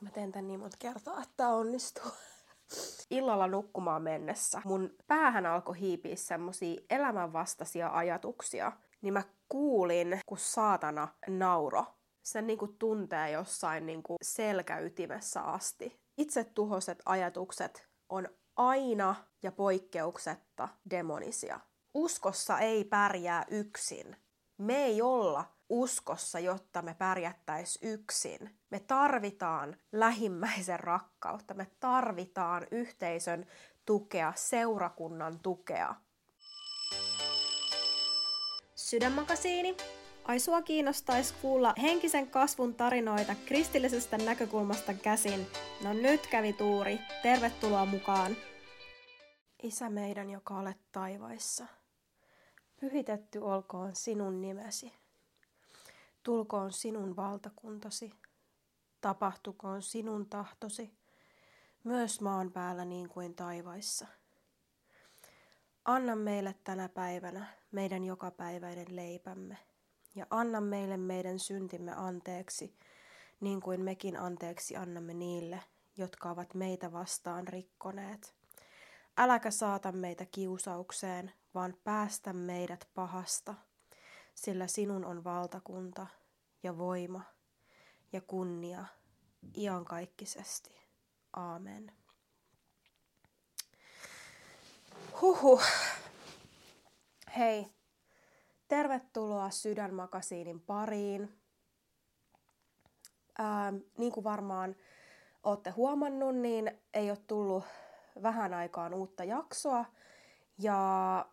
Mä teen tän niin monta kertaa, että onnistuu. Illalla nukkumaan mennessä mun päähän alkoi hiipiä semmosia elämänvastaisia ajatuksia. Niin mä kuulin, kun saatana nauro. Se niinku tuntee jossain niinku selkäytimessä asti. Itse tuhoiset ajatukset on aina ja poikkeuksetta demonisia. Uskossa ei pärjää yksin. Me ei olla uskossa, jotta me pärjättäis yksin. Me tarvitaan lähimmäisen rakkautta, me tarvitaan yhteisön tukea, seurakunnan tukea. Sydänmakasiini. Ai sua kiinnostaisi kuulla henkisen kasvun tarinoita kristillisestä näkökulmasta käsin. No nyt kävi tuuri. Tervetuloa mukaan. Isä meidän, joka olet taivaissa. Pyhitetty olkoon sinun nimesi. Tulkoon sinun valtakuntasi. Tapahtukoon sinun tahtosi, myös maan päällä niin kuin taivaissa. Anna meille tänä päivänä meidän jokapäiväinen leipämme, ja anna meille meidän syntimme anteeksi, niin kuin mekin anteeksi annamme niille, jotka ovat meitä vastaan rikkoneet. Äläkä saata meitä kiusaukseen, vaan päästä meidät pahasta, sillä sinun on valtakunta ja voima ja kunnia iankaikkisesti. Aamen. Huhu. Hei, tervetuloa Sydänmakasiinin pariin. Ää, niin kuin varmaan olette huomannut, niin ei ole tullut vähän aikaan uutta jaksoa. Ja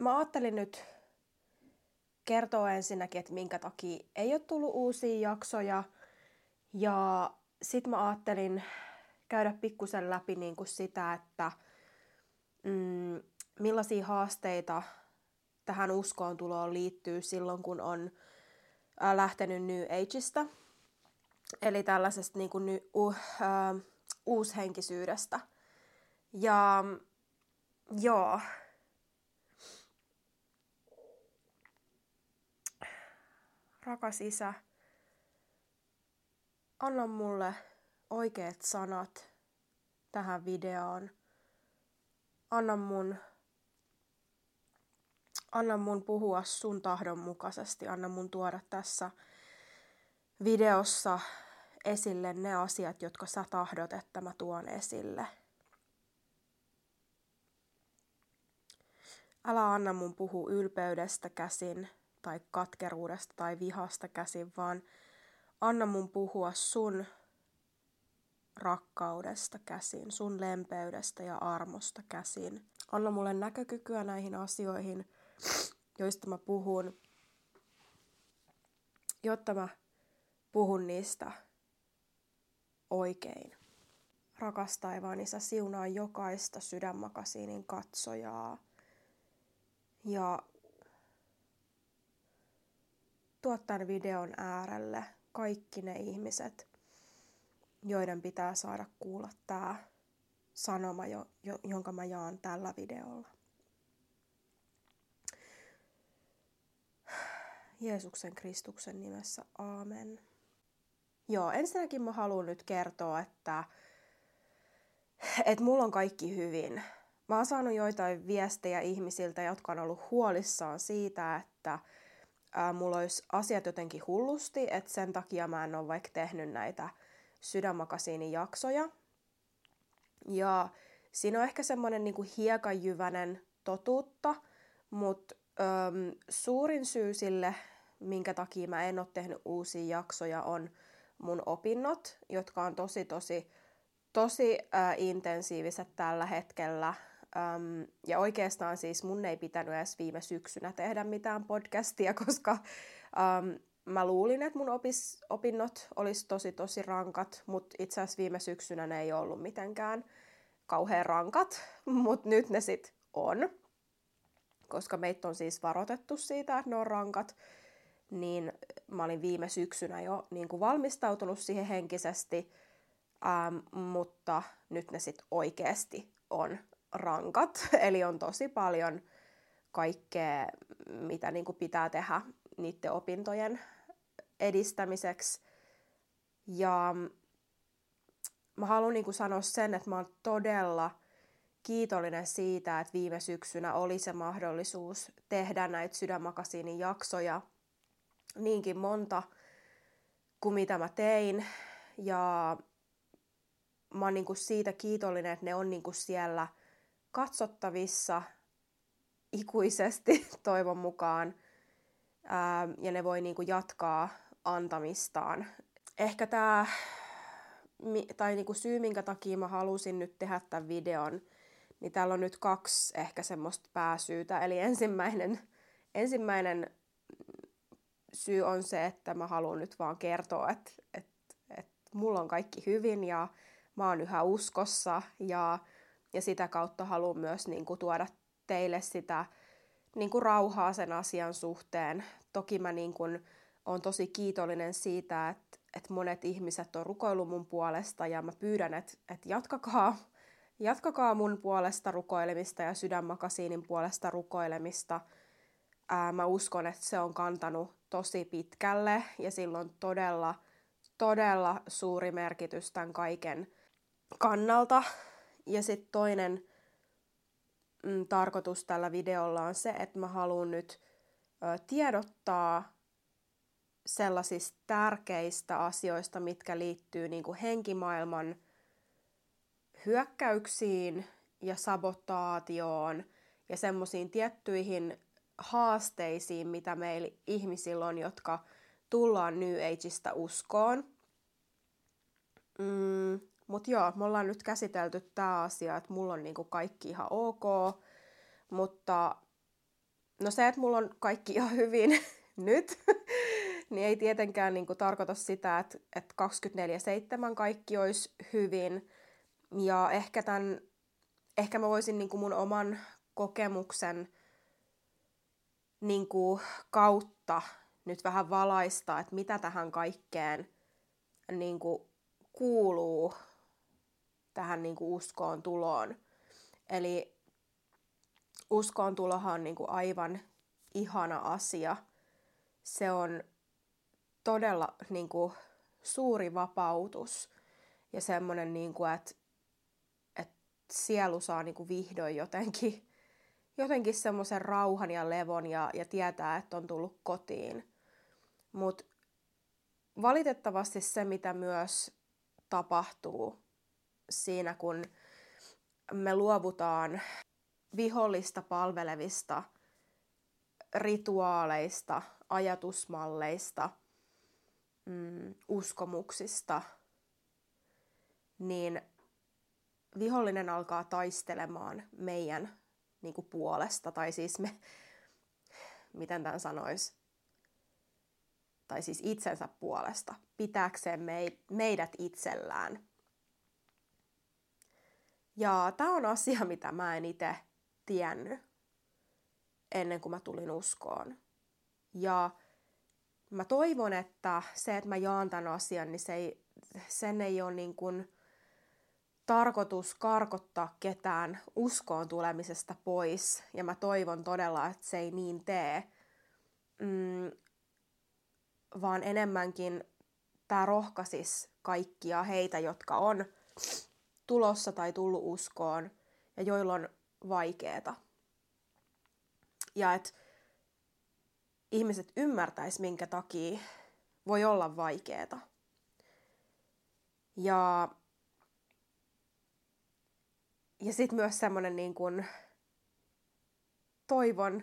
mä ajattelin nyt kertoa ensinnäkin, että minkä takia ei ole tullut uusia jaksoja. Ja sit mä ajattelin käydä pikkusen läpi niin kuin sitä, että mm, millaisia haasteita tähän uskoon tuloon liittyy silloin, kun on äh, lähtenyt New Ageista, eli tällaisesta niin kuin uh, uh, uushenkisyydestä. Ja joo, rakas isä, anna mulle oikeat sanat tähän videoon. Anna mun, anna mun puhua sun tahdon mukaisesti. Anna mun tuoda tässä videossa esille ne asiat, jotka sä tahdot, että mä tuon esille. Älä anna mun puhu ylpeydestä käsin tai katkeruudesta tai vihasta käsin, vaan anna mun puhua sun rakkaudesta käsin, sun lempeydestä ja armosta käsin. Anna mulle näkökykyä näihin asioihin, joista mä puhun, jotta mä puhun niistä oikein. Rakas taivaan isä, siunaa jokaista sydänmakasiinin katsojaa. Ja tuo tämän videon äärelle kaikki ne ihmiset, joiden pitää saada kuulla tämä sanoma, jo, jo, jonka mä jaan tällä videolla. Jeesuksen Kristuksen nimessä, aamen. Joo, ensinnäkin mä haluan nyt kertoa, että, että mulla on kaikki hyvin. Mä oon saanut joitain viestejä ihmisiltä, jotka on ollut huolissaan siitä, että ää, mulla olisi asiat jotenkin hullusti, että sen takia mä en ole vaikka tehnyt näitä sydänmakasiinin jaksoja. Ja siinä on ehkä semmoinen niinku hiekanjyvänen totuutta, mutta suurin syy sille, minkä takia mä en ole tehnyt uusia jaksoja, on mun opinnot, jotka on tosi tosi tosi äh, intensiiviset tällä hetkellä. Um, ja oikeastaan siis mun ei pitänyt edes viime syksynä tehdä mitään podcastia, koska um, mä luulin, että mun opis, opinnot olisi tosi tosi rankat, mutta itse asiassa viime syksynä ne ei ollut mitenkään kauhean rankat, mutta nyt ne sit on. Koska meitä on siis varoitettu siitä, että ne on rankat, niin mä olin viime syksynä jo niin kuin valmistautunut siihen henkisesti, ähm, mutta nyt ne sitten oikeasti on rankat, eli on tosi paljon kaikkea, mitä niin kuin pitää tehdä niiden opintojen edistämiseksi. Ja mä haluan niin sanoa sen, että mä oon todella kiitollinen siitä, että viime syksynä oli se mahdollisuus tehdä näitä sydänmakasiinin jaksoja niinkin monta kuin mitä mä tein. Ja mä oon niin kuin siitä kiitollinen, että ne on niin kuin siellä katsottavissa ikuisesti toivon mukaan. Ää, ja ne voi niin kuin jatkaa antamistaan. Ehkä tämä, tai niin kuin syy, minkä takia mä halusin nyt tehdä tämän videon, niin täällä on nyt kaksi ehkä semmoista pääsyytä. Eli ensimmäinen, ensimmäinen syy on se, että mä haluan nyt vaan kertoa, että, että, että mulla on kaikki hyvin ja mä oon yhä uskossa ja, ja sitä kautta haluan myös niin kuin, tuoda teille sitä niin kuin, rauhaa sen asian suhteen. Toki mä niin kuin, on tosi kiitollinen siitä, että, että monet ihmiset on rukoillut mun puolesta ja mä pyydän, että, että jatkakaa, jatkakaa mun puolesta rukoilemista ja sydänmakasiinin puolesta rukoilemista. Ää, mä uskon, että se on kantanut tosi pitkälle ja silloin todella, todella suuri merkitys tämän kaiken kannalta. Ja sitten toinen mm, tarkoitus tällä videolla on se, että mä haluan nyt ö, tiedottaa sellaisista tärkeistä asioista, mitkä liittyy niin kuin henkimaailman hyökkäyksiin ja sabotaatioon ja semmoisiin tiettyihin haasteisiin, mitä meillä ihmisillä on, jotka tullaan New Ageista uskoon. Mm, Mutta joo, me ollaan nyt käsitelty tämä asia, että mulla on niinku kaikki ihan ok, mutta no se, että mulla on kaikki ihan hyvin nyt, niin ei tietenkään niinku tarkoita sitä, että, että 24-7 kaikki olisi hyvin. Ja ehkä, tämän, ehkä mä voisin niinku mun oman kokemuksen niin kuin kautta nyt vähän valaista, että mitä tähän kaikkeen niin kuin kuuluu tähän niin kuin uskoon tuloon. Eli uskoon tulohan on niin kuin aivan ihana asia. Se on todella niin kuin suuri vapautus ja semmoinen, niin kuin, että, että sielu saa niin kuin vihdoin jotenkin jotenkin semmoisen rauhan ja levon ja, ja tietää, että on tullut kotiin. Mutta valitettavasti se, mitä myös tapahtuu siinä, kun me luovutaan vihollista palvelevista rituaaleista, ajatusmalleista, mm, uskomuksista, niin vihollinen alkaa taistelemaan meidän niin kuin puolesta, tai siis me, miten tämän sanoisi, tai siis itsensä puolesta, pitääkseen me, meidät itsellään. Ja tämä on asia, mitä mä en itse tiennyt ennen kuin mä tulin uskoon. Ja mä toivon, että se, että mä jaan tämän asian, niin se ei, sen ei ole niin kuin tarkoitus karkottaa ketään uskoon tulemisesta pois, ja mä toivon todella, että se ei niin tee, mm, vaan enemmänkin tämä rohkaisis kaikkia heitä, jotka on tulossa tai tullut uskoon ja joilla on vaikeeta. Ja että ihmiset ymmärtäis, minkä takia voi olla vaikeeta. Ja ja sitten myös semmoinen niin kuin toivon,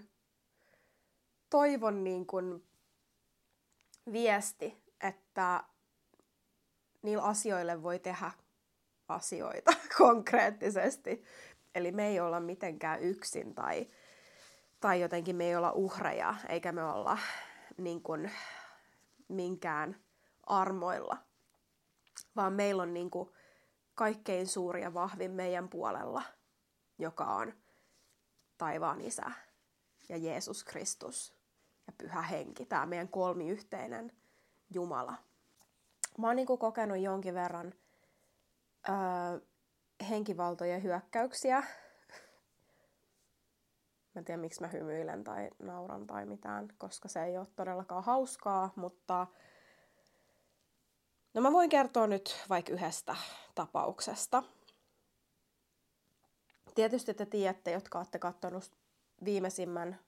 toivon niin kuin viesti, että niillä asioille voi tehdä asioita konkreettisesti. Eli me ei olla mitenkään yksin tai, tai jotenkin me ei olla uhreja, eikä me olla niin kuin minkään armoilla, vaan meillä on niin kuin kaikkein suuri ja vahvin meidän puolella, joka on taivaan isä ja Jeesus Kristus ja pyhä henki, tämä meidän kolmiyhteinen Jumala. Mä oon niin kokenut jonkin verran öö, henkivaltojen hyökkäyksiä. Mä en tiedä, miksi mä hymyilen tai nauran tai mitään, koska se ei ole todellakaan hauskaa, mutta No mä voin kertoa nyt vaikka yhdestä tapauksesta. Tietysti te tiedätte, jotka olette katsonut viimeisimmän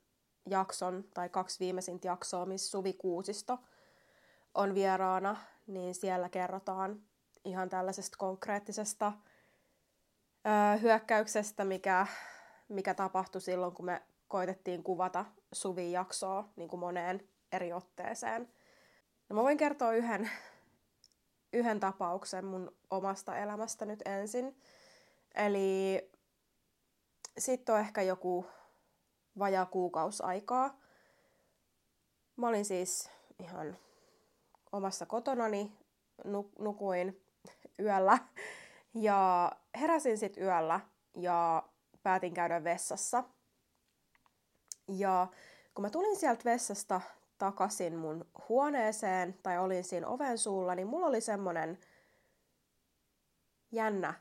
jakson tai kaksi viimeisintä jaksoa, missä Suvi Kuusisto on vieraana, niin siellä kerrotaan ihan tällaisesta konkreettisesta öö, hyökkäyksestä, mikä, mikä tapahtui silloin, kun me koitettiin kuvata Suvin jaksoa niin kuin moneen eri otteeseen. No mä voin kertoa yhden, yhden tapauksen mun omasta elämästä nyt ensin. Eli sitten on ehkä joku vajaa kuukausi aikaa. Mä olin siis ihan omassa kotonani, nukuin yöllä ja heräsin sitten yöllä ja päätin käydä vessassa. Ja kun mä tulin sieltä vessasta takaisin mun huoneeseen tai olin siinä oven suulla, niin mulla oli semmonen jännä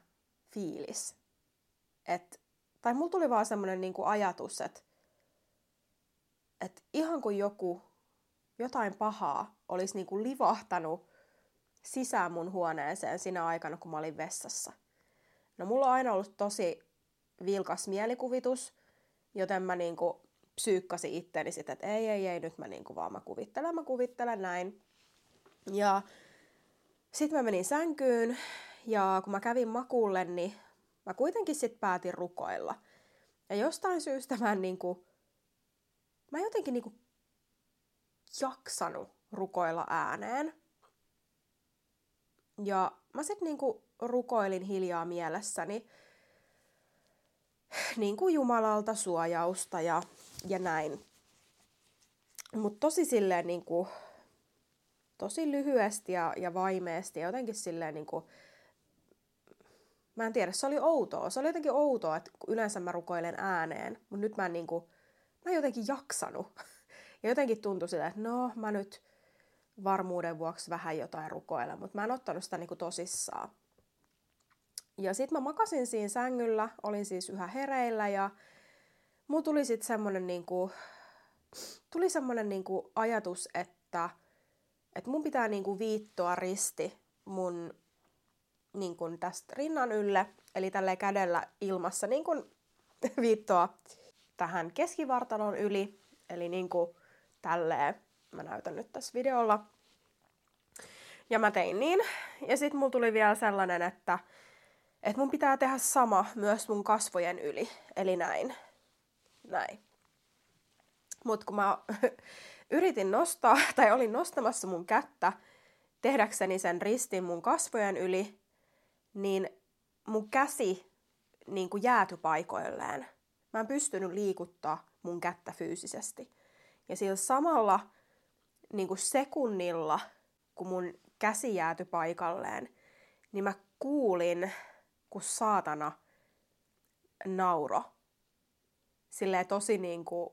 fiilis. Et, tai mulla tuli vaan semmonen niinku ajatus, että et ihan kuin joku, jotain pahaa olisi niinku livahtanut sisään mun huoneeseen sinä aikana, kun mä olin vessassa. No mulla on aina ollut tosi vilkas mielikuvitus, joten mä niinku psyykkasin itteni sitten, että ei, ei, ei, nyt mä niinku vaan mä kuvittelen, mä kuvittelen näin. Ja sitten mä menin sänkyyn ja kun mä kävin makuulle, niin mä kuitenkin sitten päätin rukoilla. Ja jostain syystä mä en niinku, mä en jotenkin niinku jaksanut rukoilla ääneen. Ja mä sitten niinku rukoilin hiljaa mielessäni niinku Jumalalta suojausta ja, ja näin. Mutta tosi silleen niinku, tosi lyhyesti ja, ja vaimeesti ja jotenkin silleen niinku, mä en tiedä, se oli outoa. Se oli jotenkin outoa, että yleensä mä rukoilen ääneen, mutta nyt mä en niinku, mä en jotenkin jaksanut. Ja jotenkin tuntui silleen, että no mä nyt varmuuden vuoksi vähän jotain rukoilla, mutta mä en ottanut sitä niinku tosissaan. Ja sitten mä makasin siinä sängyllä, olin siis yhä hereillä ja mulla tuli sitten semmonen niinku, tuli semmonen niinku ajatus, että, että mun pitää niinku viittoa risti mun niinku tästä rinnan ylle, eli tällä kädellä ilmassa niinku viittoa tähän keskivartalon yli, eli niinku tälleen mä näytän nyt tässä videolla. Ja mä tein niin. Ja sitten mulla tuli vielä sellainen, että, että mun pitää tehdä sama myös mun kasvojen yli. Eli näin. Näin. Mut kun mä yritin nostaa, tai olin nostamassa mun kättä tehdäkseni sen ristin mun kasvojen yli, niin mun käsi niin kuin jääty paikoilleen. Mä en pystynyt liikuttaa mun kättä fyysisesti. Ja sillä samalla niin kuin sekunnilla, kun mun käsi jääty paikalleen, niin mä kuulin, kun saatana nauro. Silleen tosi niin kuin,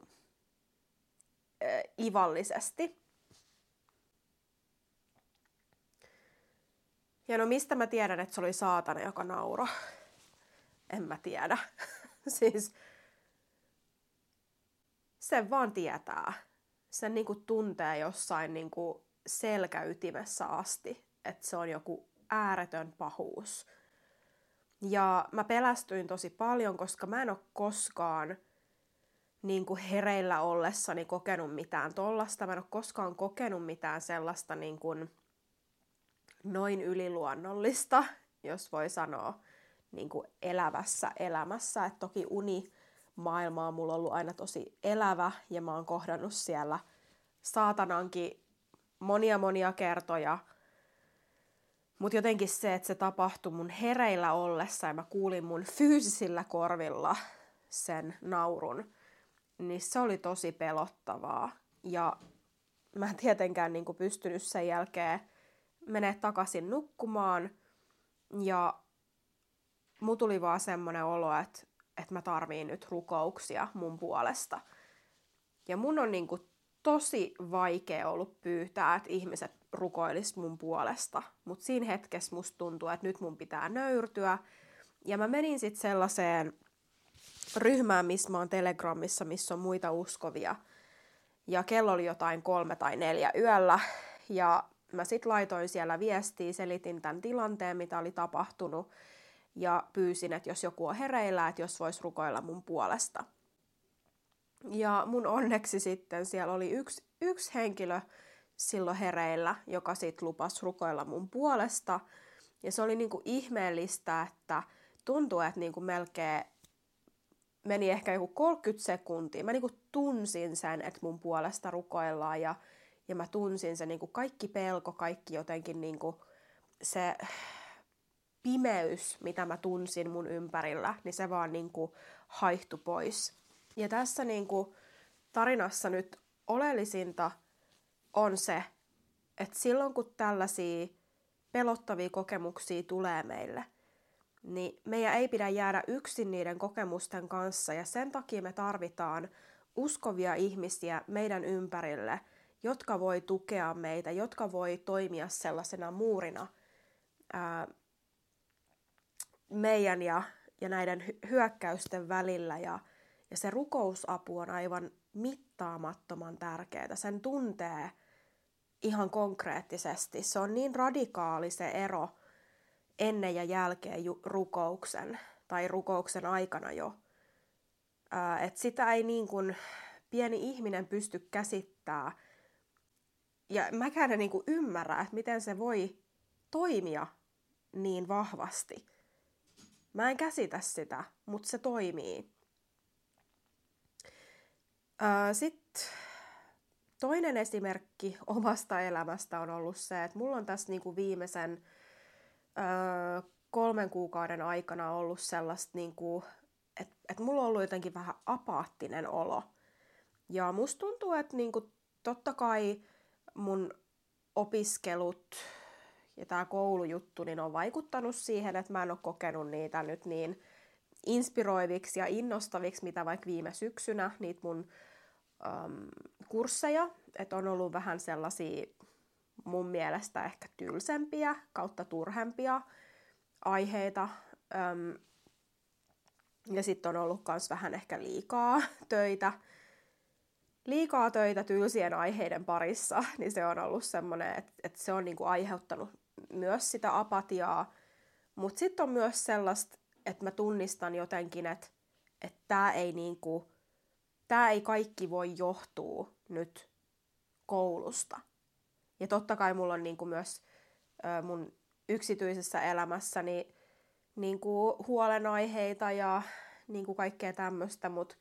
äh, ivallisesti. Ja no mistä mä tiedän, että se oli saatana, joka nauro? En mä tiedä. siis se vaan tietää sen niin kuin tuntee jossain niin kuin selkäytimessä asti, että se on joku ääretön pahuus. Ja mä pelästyin tosi paljon, koska mä en ole koskaan niin kuin hereillä ollessani kokenut mitään tollasta. Mä en ole koskaan kokenut mitään sellaista niin kuin noin yliluonnollista, jos voi sanoa, niin kuin elävässä elämässä. Et toki uni maailma on mulla ollut aina tosi elävä ja mä oon kohdannut siellä saatanankin monia monia kertoja. Mutta jotenkin se, että se tapahtui mun hereillä ollessa ja mä kuulin mun fyysisillä korvilla sen naurun, niin se oli tosi pelottavaa. Ja mä en tietenkään niin kuin pystynyt sen jälkeen menee takaisin nukkumaan. Ja mu tuli vaan semmoinen olo, että että mä tarviin nyt rukouksia mun puolesta. Ja mun on niin kuin tosi vaikea ollut pyytää, että ihmiset rukoilis mun puolesta. Mutta siinä hetkessä musta tuntuu, että nyt mun pitää nöyrtyä. Ja mä menin sitten sellaiseen ryhmään, missä mä oon Telegramissa, missä on muita uskovia. Ja kello oli jotain kolme tai neljä yöllä. Ja mä sit laitoin siellä viestiä, selitin tämän tilanteen, mitä oli tapahtunut, ja pyysin, että jos joku on hereillä, että jos vois rukoilla mun puolesta. Ja mun onneksi sitten siellä oli yksi, yksi henkilö silloin hereillä, joka sitten lupasi rukoilla mun puolesta. Ja se oli niinku ihmeellistä, että tuntuu, että niinku melkein meni ehkä joku 30 sekuntia. Mä niinku tunsin sen, että mun puolesta rukoillaan ja, ja mä tunsin sen niinku kaikki pelko, kaikki jotenkin niinku se pimeys, mitä mä tunsin mun ympärillä, niin se vaan niinku haihtu pois. Ja tässä niinku tarinassa nyt oleellisinta on se, että silloin kun tällaisia pelottavia kokemuksia tulee meille, niin meidän ei pidä jäädä yksin niiden kokemusten kanssa ja sen takia me tarvitaan uskovia ihmisiä meidän ympärille, jotka voi tukea meitä, jotka voi toimia sellaisena muurina ää, meidän ja, ja näiden hyökkäysten välillä. Ja, ja se rukousapu on aivan mittaamattoman tärkeää. Sen tuntee ihan konkreettisesti. Se on niin radikaali se ero ennen ja jälkeen ju- rukouksen tai rukouksen aikana jo. Että sitä ei niin kuin pieni ihminen pysty käsittämään. Ja mäkään en niin kuin ymmärrä, että miten se voi toimia niin vahvasti. Mä en käsitä sitä, mutta se toimii. Sitten toinen esimerkki omasta elämästä on ollut se, että mulla on tässä niinku viimeisen öö, kolmen kuukauden aikana ollut sellaista, niinku, että et mulla on ollut jotenkin vähän apaattinen olo. Ja musta tuntuu, että niinku, totta kai mun opiskelut ja tämä koulujuttu niin on vaikuttanut siihen, että mä en ole kokenut niitä nyt niin inspiroiviksi ja innostaviksi, mitä vaikka viime syksynä, niitä mun äm, kursseja, että on ollut vähän sellaisia mun mielestä ehkä tylsempiä kautta turhempia aiheita. Äm, ja sitten on ollut myös vähän ehkä liikaa töitä, liikaa töitä tylsien aiheiden parissa, niin se on ollut semmoinen, että, että se on niinku aiheuttanut myös sitä apatiaa. Mutta sitten on myös sellaista, että mä tunnistan jotenkin, että tämä ei niinku, ei kaikki voi johtua nyt koulusta. Ja totta kai mulla on niinku myös ö, mun yksityisessä elämässäni niinku huolenaiheita ja niinku kaikkea tämmöistä, mutta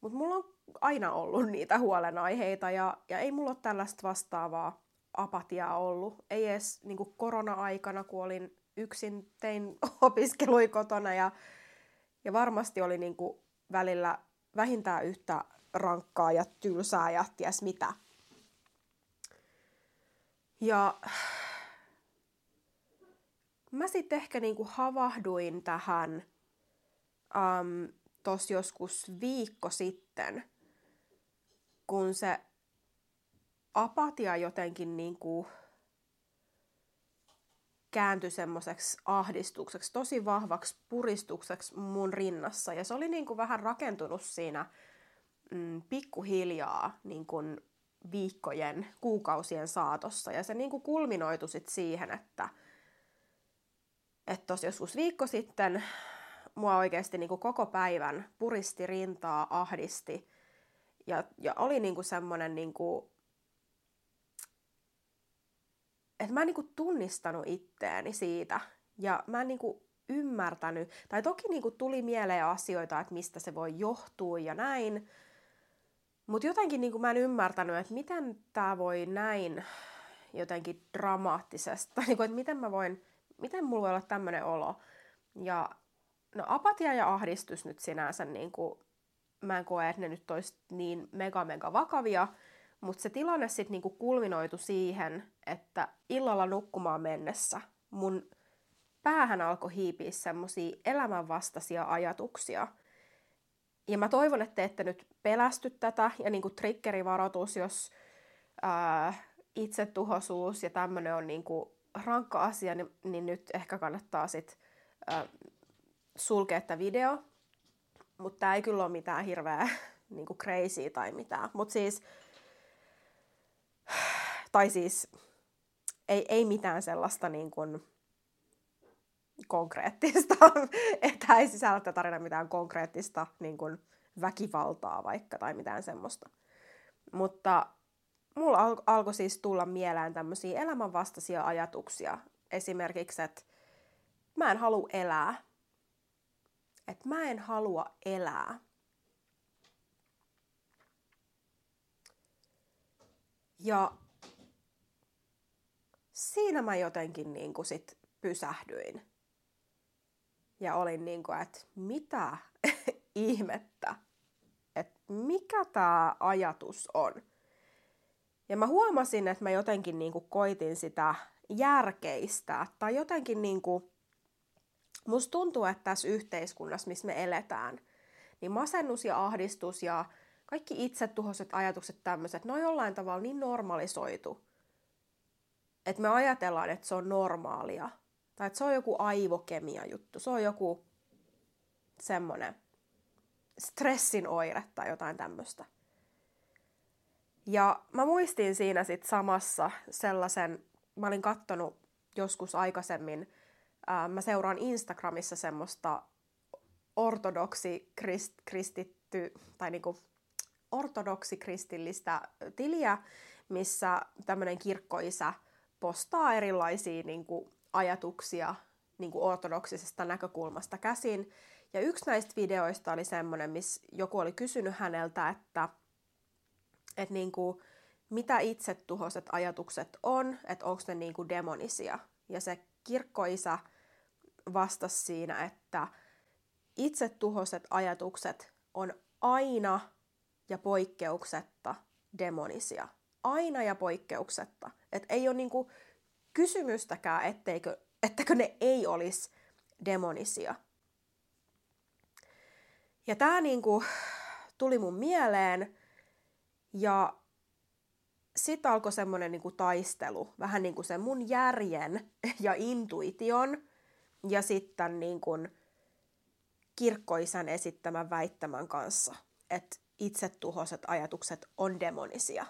mut mulla on aina ollut niitä huolenaiheita ja, ja ei mulla ole tällaista vastaavaa apatiaa ollut. Ei edes niinku korona-aikana, kun olin yksin, tein opiskelui kotona ja, ja varmasti oli niinku välillä vähintään yhtä rankkaa ja tylsää ja ties mitä. Ja mä sitten ehkä niinku havahduin tähän tos joskus viikko sitten, kun se apatia jotenkin niinku kääntyi semmoiseksi ahdistukseksi, tosi vahvaksi puristukseksi mun rinnassa. Ja se oli niinku vähän rakentunut siinä mm, pikkuhiljaa niin kuin viikkojen, kuukausien saatossa. Ja se niin kuin kulminoitu sit siihen, että että joskus viikko sitten mua oikeasti niin kuin koko päivän puristi rintaa, ahdisti. Ja, ja oli niin kuin semmoinen, niin kuin, että mä en niin kuin tunnistanut itteeni siitä. Ja mä en niin kuin ymmärtänyt, tai toki niin kuin tuli mieleen asioita, että mistä se voi johtua ja näin, mutta jotenkin niin kuin mä en ymmärtänyt, että miten tämä voi näin jotenkin dramaattisesti, niin kuin, että miten mä voin, miten mulla voi olla tämmöinen olo. Ja no apatia ja ahdistus nyt sinänsä, niin kuin, mä en koe, että ne nyt olisi niin mega mega vakavia, mutta se tilanne sitten niin kulminoitu siihen, että illalla nukkumaan mennessä mun päähän alkoi hiipiä semmoisia elämänvastaisia ajatuksia – ja mä toivon, että te ette nyt pelästy tätä ja niin kuin triggerivaroitus, jos ää, itsetuhoisuus ja tämmöinen on niin kuin rankka asia, niin, niin nyt ehkä kannattaa sit ää, sulkea tämä video. Mutta tämä ei kyllä ole mitään hirveä niin kuin crazy tai mitään. Mutta siis, tai siis ei, ei mitään sellaista niin kuin konkreettista, että ei sisällä tarina mitään konkreettista niin kuin väkivaltaa vaikka tai mitään semmoista. Mutta mulla al- alkoi siis tulla mieleen tämmöisiä elämänvastaisia ajatuksia. Esimerkiksi, että mä en halua elää. Että mä en halua elää. Ja siinä mä jotenkin niin kuin sit pysähdyin. Ja olin niin kuin, että mitä ihmettä, että mikä tämä ajatus on. Ja mä huomasin, että mä jotenkin niin kuin koitin sitä järkeistä tai jotenkin niin kuin, musta tuntuu, että tässä yhteiskunnassa, missä me eletään, niin masennus ja ahdistus ja kaikki itsetuhoiset ajatukset tämmöiset, ne on jollain tavalla niin normalisoitu, että me ajatellaan, että se on normaalia. Tai että se on joku aivokemia juttu, se on joku semmoinen stressin oire tai jotain tämmöistä. Ja mä muistin siinä sitten samassa sellaisen, mä olin kattonut joskus aikaisemmin, ää, mä seuraan Instagramissa semmoista ortodoksi krist, kristitty, tai niinku ortodoksi kristillistä tiliä, missä tämmöinen kirkkoisä postaa erilaisia niinku ajatuksia niinku ortodoksisesta näkökulmasta käsin. Ja yksi näistä videoista oli semmoinen, missä joku oli kysynyt häneltä, että, että niinku, mitä itsetuhoiset ajatukset on, että onko ne niinku demonisia. Ja se kirkkoisä vastasi siinä, että itsetuhoiset ajatukset on aina ja poikkeuksetta demonisia. Aina ja poikkeuksetta. Että ei ole niinku kysymystäkään, etteikö, ettäkö ne ei olisi demonisia. Ja tämä niinku tuli mun mieleen ja sitten alkoi semmoinen niinku taistelu, vähän niin kuin sen mun järjen ja intuition ja sitten niinku kirkkoisän esittämän väittämän kanssa, että itsetuhoiset ajatukset on demonisia.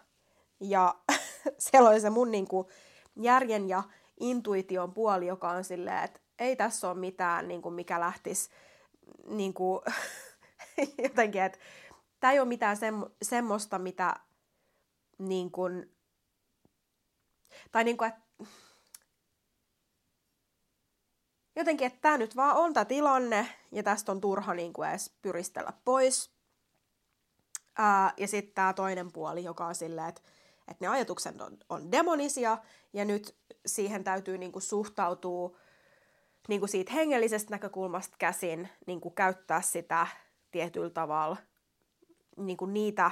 Ja siellä oli se mun niinku järjen ja intuition puoli, joka on silleen, että ei tässä ole mitään, niinku, mikä lähtisi niinku, jotenkin, että tämä ei ole mitään sem- semmoista, mitä niin kuin, tai niin kuin, että jotenkin, että tämä nyt vaan on tämä tilanne ja tästä on turha niin kuin edes pyristellä pois. Ää, ja sitten tämä toinen puoli, joka on silleen, että, että ne ajatukset on, on demonisia ja nyt siihen täytyy niin kuin suhtautua niin kuin siitä hengellisestä näkökulmasta käsin, niin kuin käyttää sitä tietyllä tavalla niin kuin niitä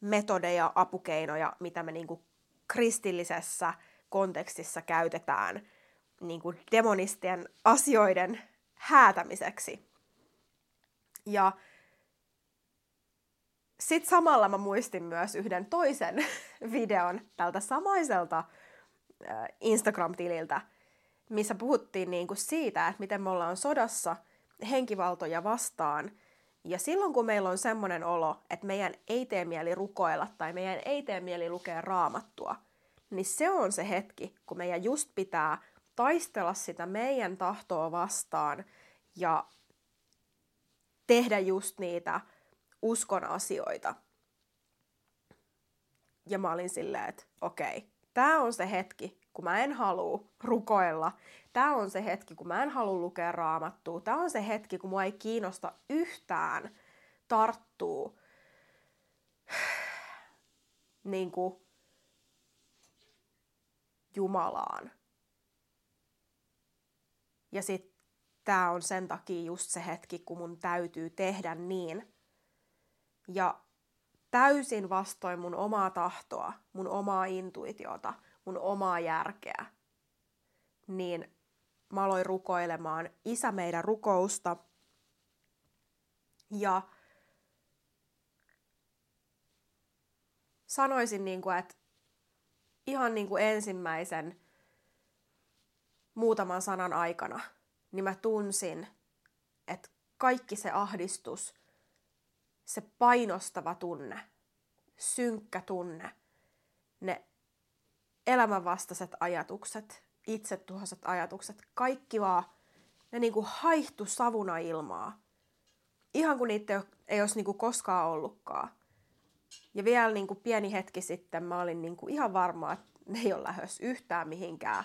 metodeja, apukeinoja, mitä me niin kuin kristillisessä kontekstissa käytetään niin kuin demonistien asioiden häätämiseksi. Ja sitten samalla mä muistin myös yhden toisen videon tältä samaiselta Instagram-tililtä, missä puhuttiin niin kuin siitä, että miten me ollaan sodassa henkivaltoja vastaan – ja silloin kun meillä on semmoinen olo, että meidän ei tee mieli rukoilla tai meidän ei tee mieli lukea raamattua, niin se on se hetki, kun meidän just pitää taistella sitä meidän tahtoa vastaan ja tehdä just niitä uskon asioita. Ja mä olin silleen, että okei, okay, tämä on se hetki, kun mä en halua rukoilla. Tämä on se hetki, kun mä en halua lukea raamattua. Tämä on se hetki, kun mua ei kiinnosta yhtään tarttuu niin kuin Jumalaan. Ja sitten tämä on sen takia just se hetki, kun mun täytyy tehdä niin. Ja täysin vastoin mun omaa tahtoa, mun omaa intuitiota – mun omaa järkeä, niin mä aloin rukoilemaan isä meidän rukousta. Ja sanoisin, niin kuin, että ihan niin kuin ensimmäisen muutaman sanan aikana, niin mä tunsin, että kaikki se ahdistus, se painostava tunne, synkkä tunne, ne elämänvastaiset ajatukset, itsetuhoiset ajatukset, kaikki vaan, ne niinku haihtu savuna ilmaa. Ihan kuin niitä ei, ei olisi niinku koskaan ollutkaan. Ja vielä niinku pieni hetki sitten mä olin niinku ihan varma, että ne ei ole lähes yhtään mihinkään.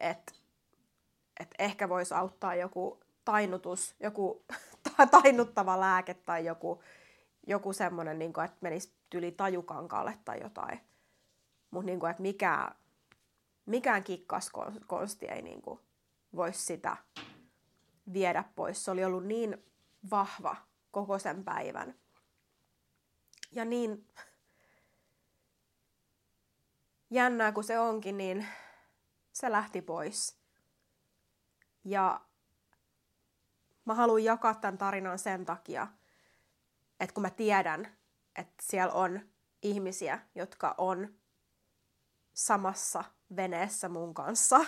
Että et ehkä voisi auttaa joku tainutus, joku tainnuttava lääke tai joku, joku semmoinen, niin että menisi tyli tajukankaalle tai jotain. Mutta niin että mikään, mikään kikkaskonsti ei niin kuin, voisi sitä viedä pois. Se oli ollut niin vahva koko sen päivän. Ja niin jännää kuin se onkin, niin se lähti pois. Ja mä haluan jakaa tämän tarinan sen takia, että kun mä tiedän, että siellä on ihmisiä, jotka on samassa veneessä mun kanssa,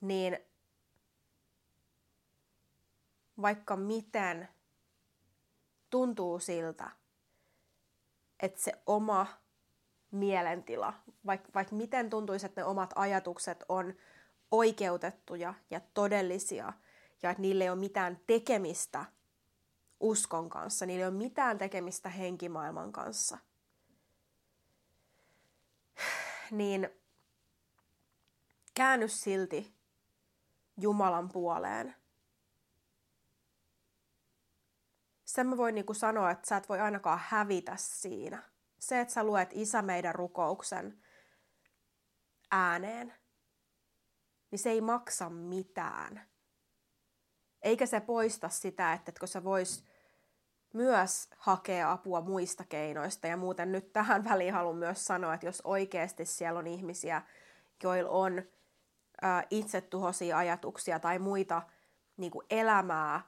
niin vaikka miten tuntuu siltä, että se oma mielentila, vaikka, vaikka miten tuntuisi, että ne omat ajatukset on oikeutettuja ja todellisia, ja että niillä ei ole mitään tekemistä uskon kanssa, niillä ei ole mitään tekemistä henkimaailman kanssa. Niin käänny silti Jumalan puoleen. Sen mä voin niinku sanoa, että sä et voi ainakaan hävitä siinä. Se, että sä luet Isä meidän rukouksen ääneen, niin se ei maksa mitään. Eikä se poista sitä, että kun sä vois myös hakea apua muista keinoista. Ja muuten nyt tähän väliin haluan myös sanoa, että jos oikeasti siellä on ihmisiä, joilla on ää, itsetuhoisia ajatuksia tai muita niin kuin elämää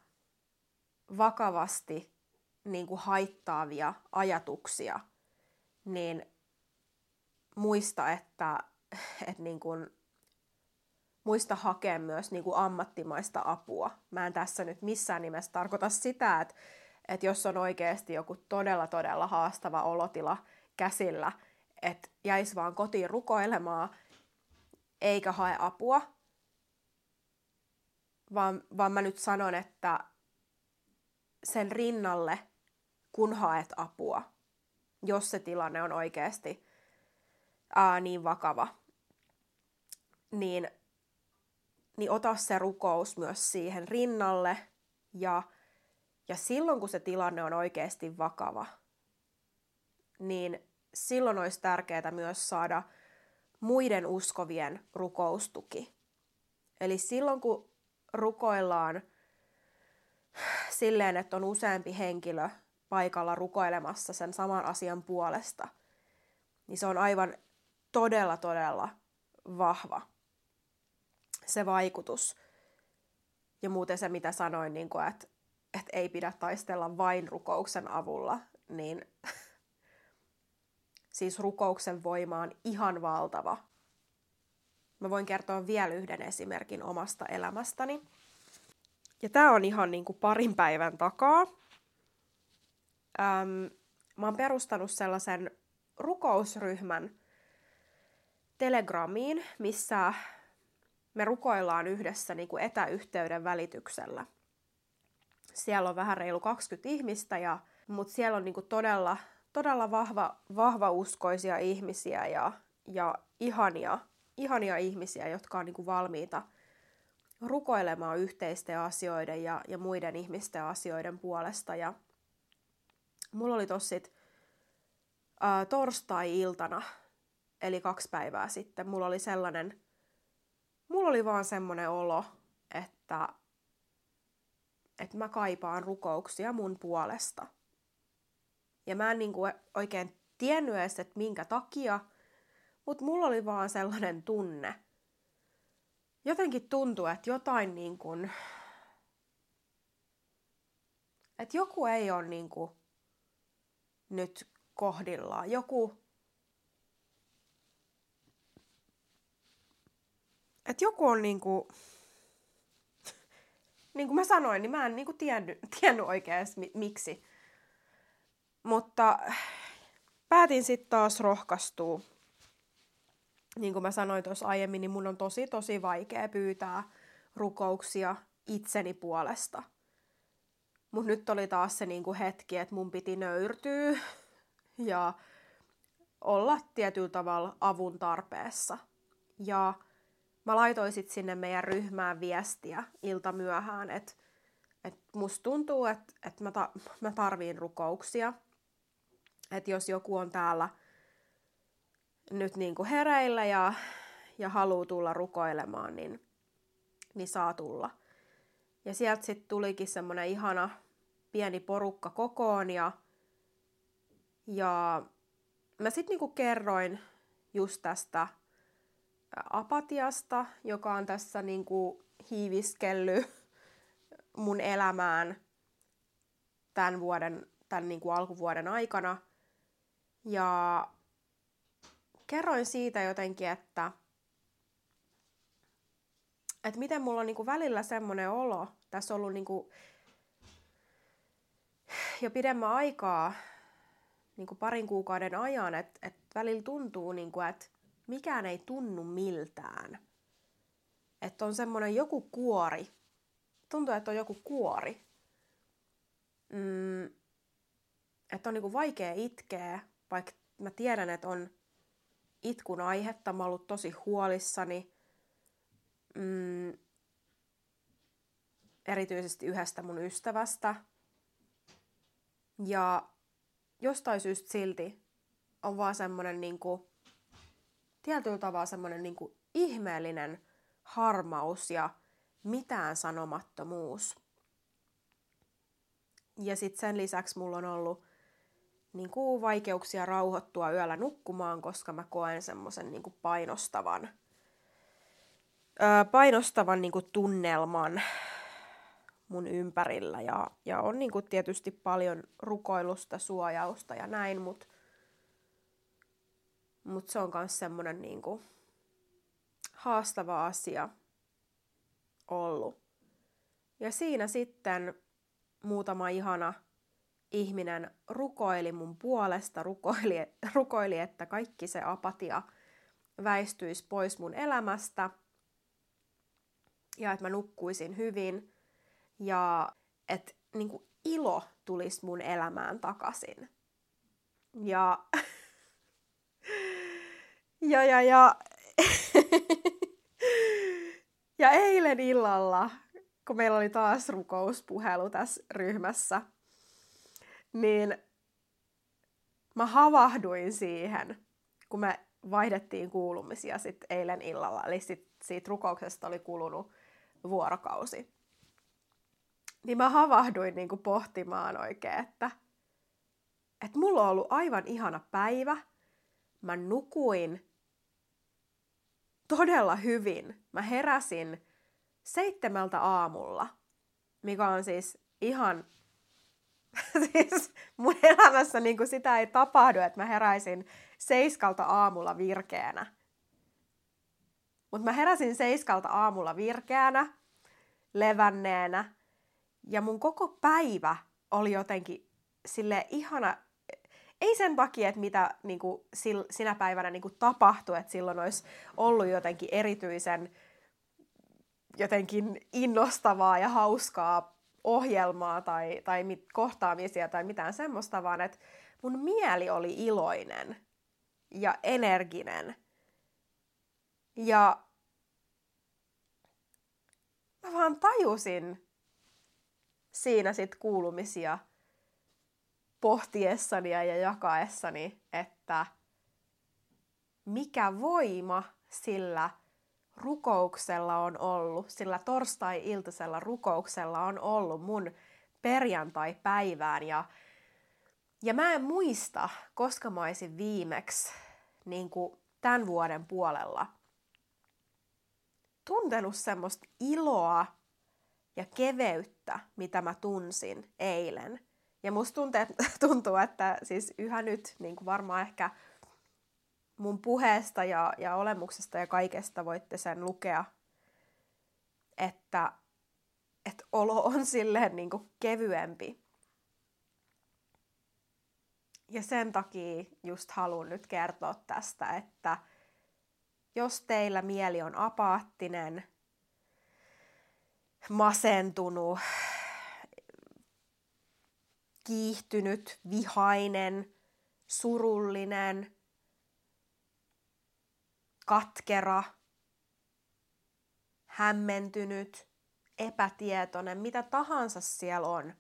vakavasti niin kuin haittaavia ajatuksia, niin muista, että, että niin kuin muista hakea myös niin kuin ammattimaista apua. Mä en tässä nyt missään nimessä tarkoita sitä, että, että jos on oikeasti joku todella todella haastava olotila käsillä, että jäisi vaan kotiin rukoilemaan eikä hae apua, vaan, vaan mä nyt sanon, että sen rinnalle, kun haet apua, jos se tilanne on oikeasti ää, niin vakava, niin niin ota se rukous myös siihen rinnalle ja, ja silloin kun se tilanne on oikeasti vakava, niin silloin olisi tärkeää myös saada muiden uskovien rukoustuki. Eli silloin kun rukoillaan silleen, että on useampi henkilö paikalla rukoilemassa sen saman asian puolesta, niin se on aivan todella, todella vahva se vaikutus. Ja muuten se, mitä sanoin, niin kuin, että, että ei pidä taistella vain rukouksen avulla, niin siis rukouksen voima on ihan valtava. Mä voin kertoa vielä yhden esimerkin omasta elämästäni. Ja tämä on ihan niin kuin parin päivän takaa. Öm, mä oon perustanut sellaisen rukousryhmän Telegramiin, missä me rukoillaan yhdessä niin kuin etäyhteyden välityksellä. Siellä on vähän reilu 20 ihmistä, ja, mutta siellä on niin kuin todella, todella vahva, vahva uskoisia ihmisiä ja, ja ihania, ihania ihmisiä, jotka on niin kuin valmiita rukoilemaan yhteisten asioiden ja, ja muiden ihmisten asioiden puolesta. Ja mulla oli tossa sit, ää, torstai-iltana, eli kaksi päivää sitten, mulla oli sellainen mulla oli vaan semmoinen olo, että, että mä kaipaan rukouksia mun puolesta. Ja mä en niin kuin oikein tiennyt edes, että minkä takia, mutta mulla oli vaan sellainen tunne. Jotenkin tuntuu, että jotain niin kuin, että joku ei ole niin kuin nyt kohdillaan. Joku, että joku on niinku, niin kuin mä sanoin, niin mä en niinku tiennyt, tiennyt oikein miksi. Mutta päätin sitten taas rohkaistua. Niin kuin mä sanoin tuossa aiemmin, niin mun on tosi tosi vaikea pyytää rukouksia itseni puolesta. Mutta nyt oli taas se niinku hetki, että mun piti nöyrtyä ja olla tietyllä tavalla avun tarpeessa. Ja mä laitoin sit sinne meidän ryhmään viestiä ilta myöhään, että et musta tuntuu, että et mä, ta- mä tarviin rukouksia. Että jos joku on täällä nyt niinku hereillä ja, ja haluaa tulla rukoilemaan, niin, niin saa tulla. Ja sieltä sitten tulikin semmoinen ihana pieni porukka kokoon ja, ja mä sitten niinku kerroin just tästä apatiasta, joka on tässä niinku hiiviskellyt mun elämään tämän vuoden, tämän niinku alkuvuoden aikana. Ja kerroin siitä jotenkin, että, että miten mulla on niinku välillä semmoinen olo, tässä on ollut niinku jo pidemmän aikaa, niinku parin kuukauden ajan, että, että välillä tuntuu, niinku, että mikään ei tunnu miltään. Että on semmoinen joku kuori. Tuntuu, että on joku kuori. Mm, että on niinku vaikea itkeä, vaikka mä tiedän, että on itkun aihetta. Mä oon ollut tosi huolissani. Mm, erityisesti yhdestä mun ystävästä. Ja jostain syystä silti on vaan semmoinen niinku, tietyllä tavalla semmoinen niin ihmeellinen harmaus ja mitään sanomattomuus. Ja sitten sen lisäksi mulla on ollut niin kuin vaikeuksia rauhoittua yöllä nukkumaan, koska mä koen semmoisen niin painostavan, öö, painostavan niin kuin tunnelman mun ympärillä. Ja, ja on niin kuin tietysti paljon rukoilusta, suojausta ja näin, mutta mutta se on myös semmoinen niinku haastava asia ollut. Ja siinä sitten muutama ihana ihminen rukoili mun puolesta, rukoili, rukoili, että kaikki se apatia väistyisi pois mun elämästä ja että mä nukkuisin hyvin ja että niin ilo tulisi mun elämään takaisin. Ja ja, ja, ja. ja eilen illalla, kun meillä oli taas rukouspuhelu tässä ryhmässä, niin mä havahduin siihen, kun me vaihdettiin kuulumisia sitten eilen illalla. Eli sit siitä rukouksesta oli kulunut vuorokausi. Niin mä havahduin niinku pohtimaan oikein, että, että mulla on ollut aivan ihana päivä. Mä nukuin todella hyvin. Mä heräsin seitsemältä aamulla, mikä on siis ihan... siis mun elämässä niin kuin sitä ei tapahdu, että mä heräisin seiskalta aamulla virkeänä. Mutta mä heräsin seiskalta aamulla virkeänä, levänneenä, ja mun koko päivä oli jotenkin sille ihana ei sen takia, että mitä niin kuin, sil, sinä päivänä niin kuin, tapahtui, että silloin olisi ollut jotenkin erityisen jotenkin innostavaa ja hauskaa ohjelmaa tai, tai mit, kohtaamisia tai mitään semmoista, vaan että mun mieli oli iloinen ja energinen. Ja mä vaan tajusin siinä sit kuulumisia – pohtiessani ja jakaessani, että mikä voima sillä rukouksella on ollut, sillä torstai-iltaisella rukouksella on ollut mun perjantai-päivään. Ja, ja mä en muista, koska mä olisin viimeksi niin kuin tämän vuoden puolella tuntenut semmoista iloa ja keveyttä, mitä mä tunsin eilen – ja musta tuntuu, tuntuu, että siis yhä nyt niin kuin varmaan ehkä mun puheesta ja, ja olemuksesta ja kaikesta voitte sen lukea, että, että olo on silleen niin kuin kevyempi. Ja sen takia just haluan nyt kertoa tästä, että jos teillä mieli on apaattinen, masentunut, kiihtynyt, vihainen, surullinen, katkera, hämmentynyt, epätietoinen, mitä tahansa siellä on,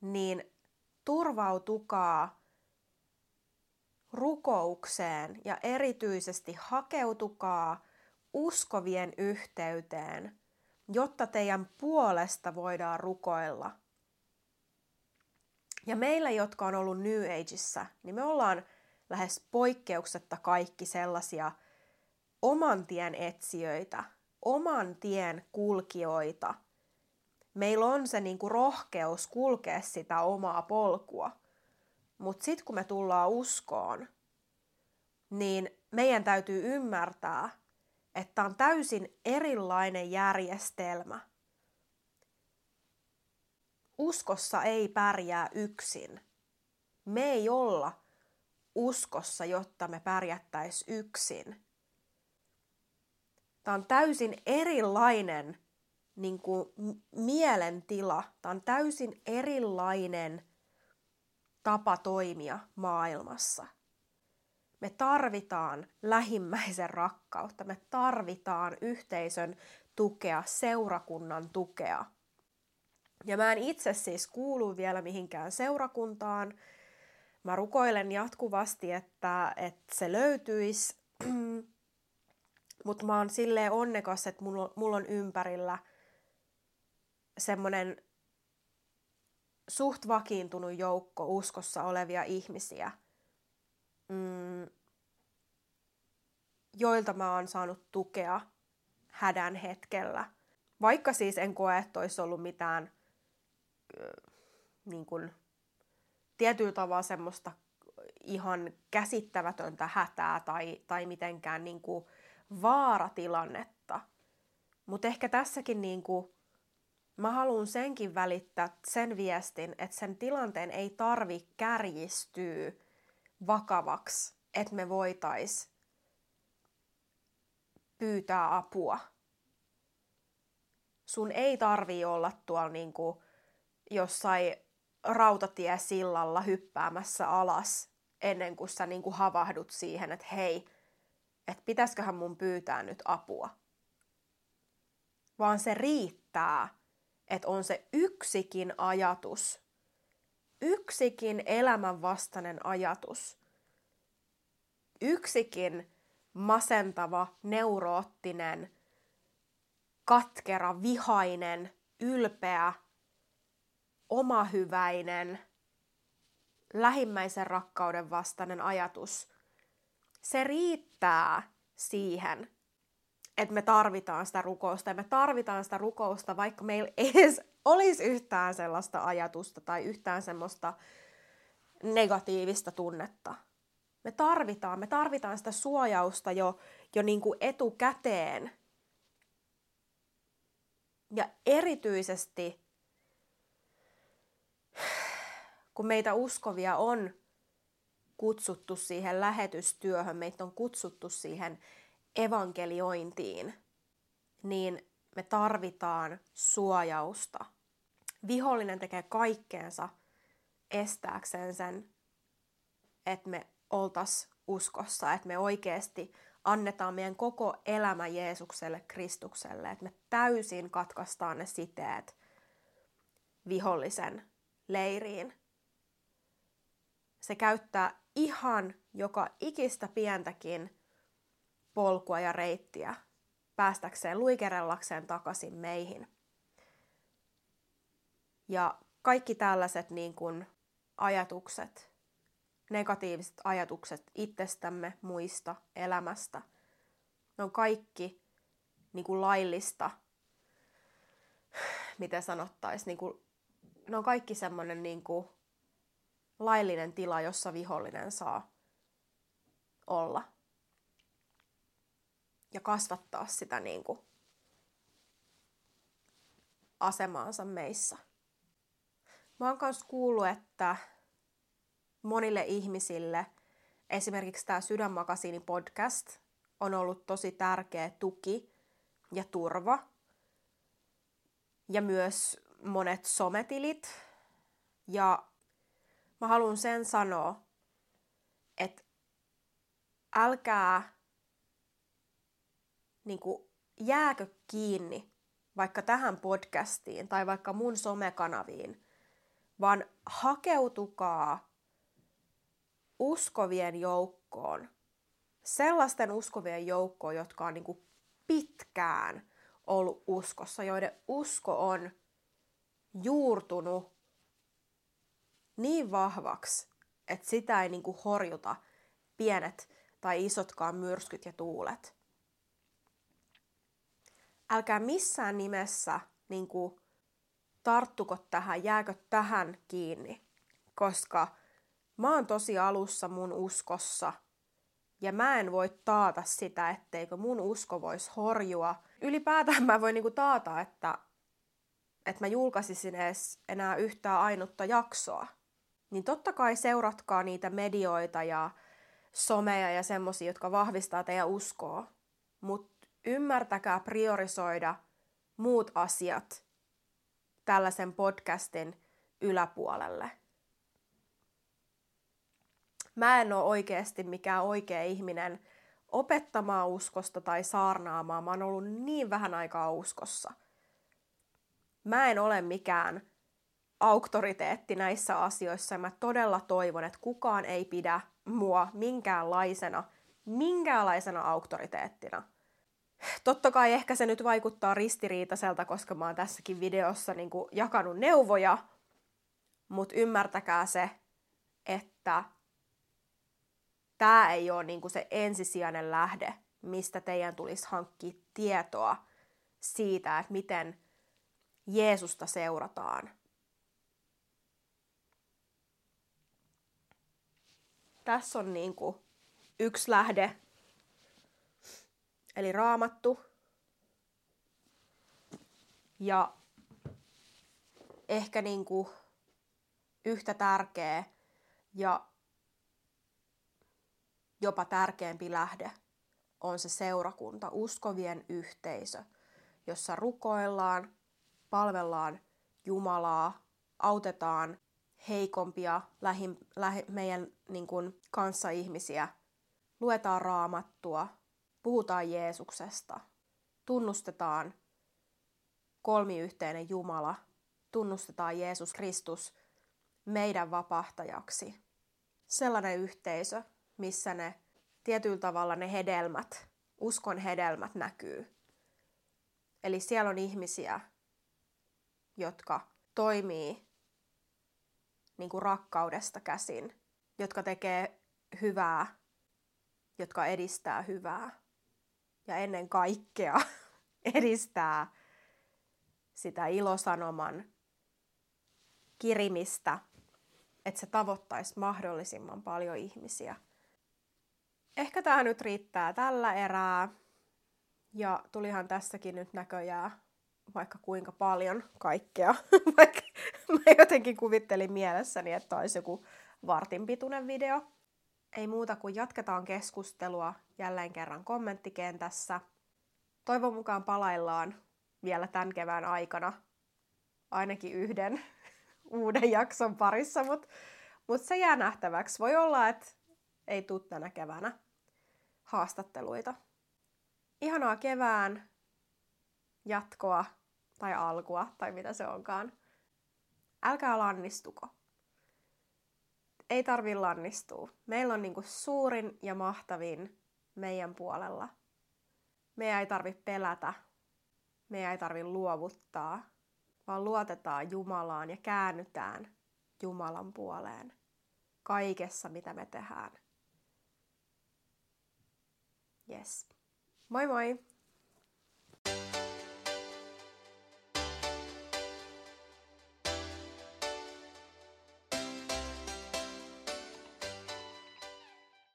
niin turvautukaa rukoukseen ja erityisesti hakeutukaa uskovien yhteyteen, jotta teidän puolesta voidaan rukoilla. Ja meillä, jotka on ollut New Ageissa, niin me ollaan lähes poikkeuksetta kaikki sellaisia oman tien etsijöitä, oman tien kulkijoita. Meillä on se niinku rohkeus kulkea sitä omaa polkua. Mutta sitten kun me tullaan uskoon, niin meidän täytyy ymmärtää, että on täysin erilainen järjestelmä. Uskossa ei pärjää yksin. Me ei olla uskossa, jotta me pärjättäis yksin. Tämä on täysin erilainen niin kuin, mielentila. Tämä on täysin erilainen tapa toimia maailmassa. Me tarvitaan lähimmäisen rakkautta, me tarvitaan yhteisön tukea, seurakunnan tukea. Ja mä en itse siis kuulu vielä mihinkään seurakuntaan. Mä rukoilen jatkuvasti, että, että se löytyisi. Mutta mä oon silleen onnekas, että mulla mulla on ympärillä semmoinen suht vakiintunut joukko uskossa olevia ihmisiä, mm, joilta mä oon saanut tukea hädän hetkellä. Vaikka siis en koe, että olisi ollut mitään niin kuin, tietyllä tavalla semmoista ihan käsittämätöntä hätää tai, tai mitenkään niin kuin, vaaratilannetta. Mutta ehkä tässäkin niin kuin, mä haluan senkin välittää sen viestin, että sen tilanteen ei tarvi kärjistyä vakavaksi, että me voitais pyytää apua. Sun ei tarvi olla tuolla niinku jossain rautatiesillalla hyppäämässä alas ennen kuin sä niinku havahdut siihen, että hei, että pitäisiköhän mun pyytää nyt apua. Vaan se riittää, että on se yksikin ajatus, yksikin elämänvastainen ajatus, yksikin masentava, neuroottinen, katkera, vihainen, ylpeä, omahyväinen, lähimmäisen rakkauden vastainen ajatus. Se riittää siihen, että me tarvitaan sitä rukousta ja me tarvitaan sitä rukousta, vaikka meillä ei edes olisi yhtään sellaista ajatusta tai yhtään semmoista negatiivista tunnetta. Me tarvitaan, me tarvitaan sitä suojausta jo, jo niin kuin etukäteen. Ja erityisesti, kun meitä uskovia on kutsuttu siihen lähetystyöhön, meitä on kutsuttu siihen evankeliointiin, niin me tarvitaan suojausta. Vihollinen tekee kaikkeensa estääkseen sen, että me oltas uskossa, että me oikeasti annetaan meidän koko elämä Jeesukselle, Kristukselle, että me täysin katkaistaan ne siteet vihollisen leiriin. Se käyttää ihan joka ikistä pientäkin polkua ja reittiä päästäkseen luikerellakseen takaisin meihin. Ja kaikki tällaiset niin kuin, ajatukset, negatiiviset ajatukset itsestämme, muista, elämästä, ne on kaikki niin kuin laillista, miten sanottaisiin, niin kuin, ne on kaikki semmoinen niin kuin, laillinen tila, jossa vihollinen saa olla ja kasvattaa sitä niin kuin asemaansa meissä. Mä oon myös kuullut, että monille ihmisille esimerkiksi tämä Sydänmakasiini podcast on ollut tosi tärkeä tuki ja turva. Ja myös monet sometilit. Ja mä haluan sen sanoa, että älkää niin kuin, jääkö kiinni vaikka tähän podcastiin tai vaikka mun somekanaviin, vaan hakeutukaa uskovien joukkoon. Sellaisten uskovien joukkoon, jotka on niin kuin pitkään ollut uskossa, joiden usko on juurtunut niin vahvaksi, että sitä ei niin kuin horjuta pienet tai isotkaan myrskyt ja tuulet. Älkää missään nimessä niin kuin, tarttuko tähän, jääkö tähän kiinni, koska mä oon tosi alussa mun uskossa ja mä en voi taata sitä, etteikö mun usko voisi horjua. Ylipäätään mä voin niinku taata, että, että mä julkaisisin edes enää yhtään ainutta jaksoa. Niin totta kai seuratkaa niitä medioita ja someja ja semmosia, jotka vahvistaa teidän uskoa. Mutta ymmärtäkää priorisoida muut asiat tällaisen podcastin yläpuolelle. Mä en ole oikeasti mikään oikea ihminen opettamaan uskosta tai saarnaamaan. Mä oon ollut niin vähän aikaa uskossa. Mä en ole mikään auktoriteetti näissä asioissa mä todella toivon, että kukaan ei pidä mua minkäänlaisena, minkäänlaisena auktoriteettina. Totta kai ehkä se nyt vaikuttaa ristiriitaiselta, koska mä oon tässäkin videossa niin kuin jakanut neuvoja, mutta ymmärtäkää se, että tämä ei ole niin kuin se ensisijainen lähde, mistä teidän tulisi hankkia tietoa siitä, että miten Jeesusta seurataan. Tässä on niin kuin yksi lähde, eli raamattu. Ja ehkä niin kuin yhtä tärkeä ja jopa tärkeämpi lähde on se seurakunta, uskovien yhteisö, jossa rukoillaan, palvellaan Jumalaa, autetaan heikompia lähi, lähi, meidän niin kuin, kanssaihmisiä, luetaan raamattua, puhutaan Jeesuksesta, tunnustetaan kolmiyhteinen Jumala, tunnustetaan Jeesus Kristus meidän vapahtajaksi. Sellainen yhteisö, missä ne tietyllä tavalla ne hedelmät, uskon hedelmät näkyy. Eli siellä on ihmisiä, jotka toimii niin kuin rakkaudesta käsin, jotka tekee hyvää, jotka edistää hyvää ja ennen kaikkea edistää sitä ilosanoman kirimistä, että se tavoittaisi mahdollisimman paljon ihmisiä – ehkä tämä nyt riittää tällä erää. Ja tulihan tässäkin nyt näköjään vaikka kuinka paljon kaikkea. vaikka mä jotenkin kuvittelin mielessäni, että olisi joku vartin pituinen video. Ei muuta kuin jatketaan keskustelua jälleen kerran kommenttikentässä. Toivon mukaan palaillaan vielä tämän kevään aikana ainakin yhden uuden jakson parissa, mutta mut se jää nähtäväksi. Voi olla, että ei tule tänä keväänä haastatteluita. Ihanaa kevään jatkoa tai alkua tai mitä se onkaan. Älkää lannistuko. Ei tarvi lannistua. Meillä on niinku suurin ja mahtavin meidän puolella. Me ei tarvi pelätä. Me ei tarvi luovuttaa, vaan luotetaan Jumalaan ja käännytään Jumalan puoleen kaikessa, mitä me tehdään. Yes. Moi moi!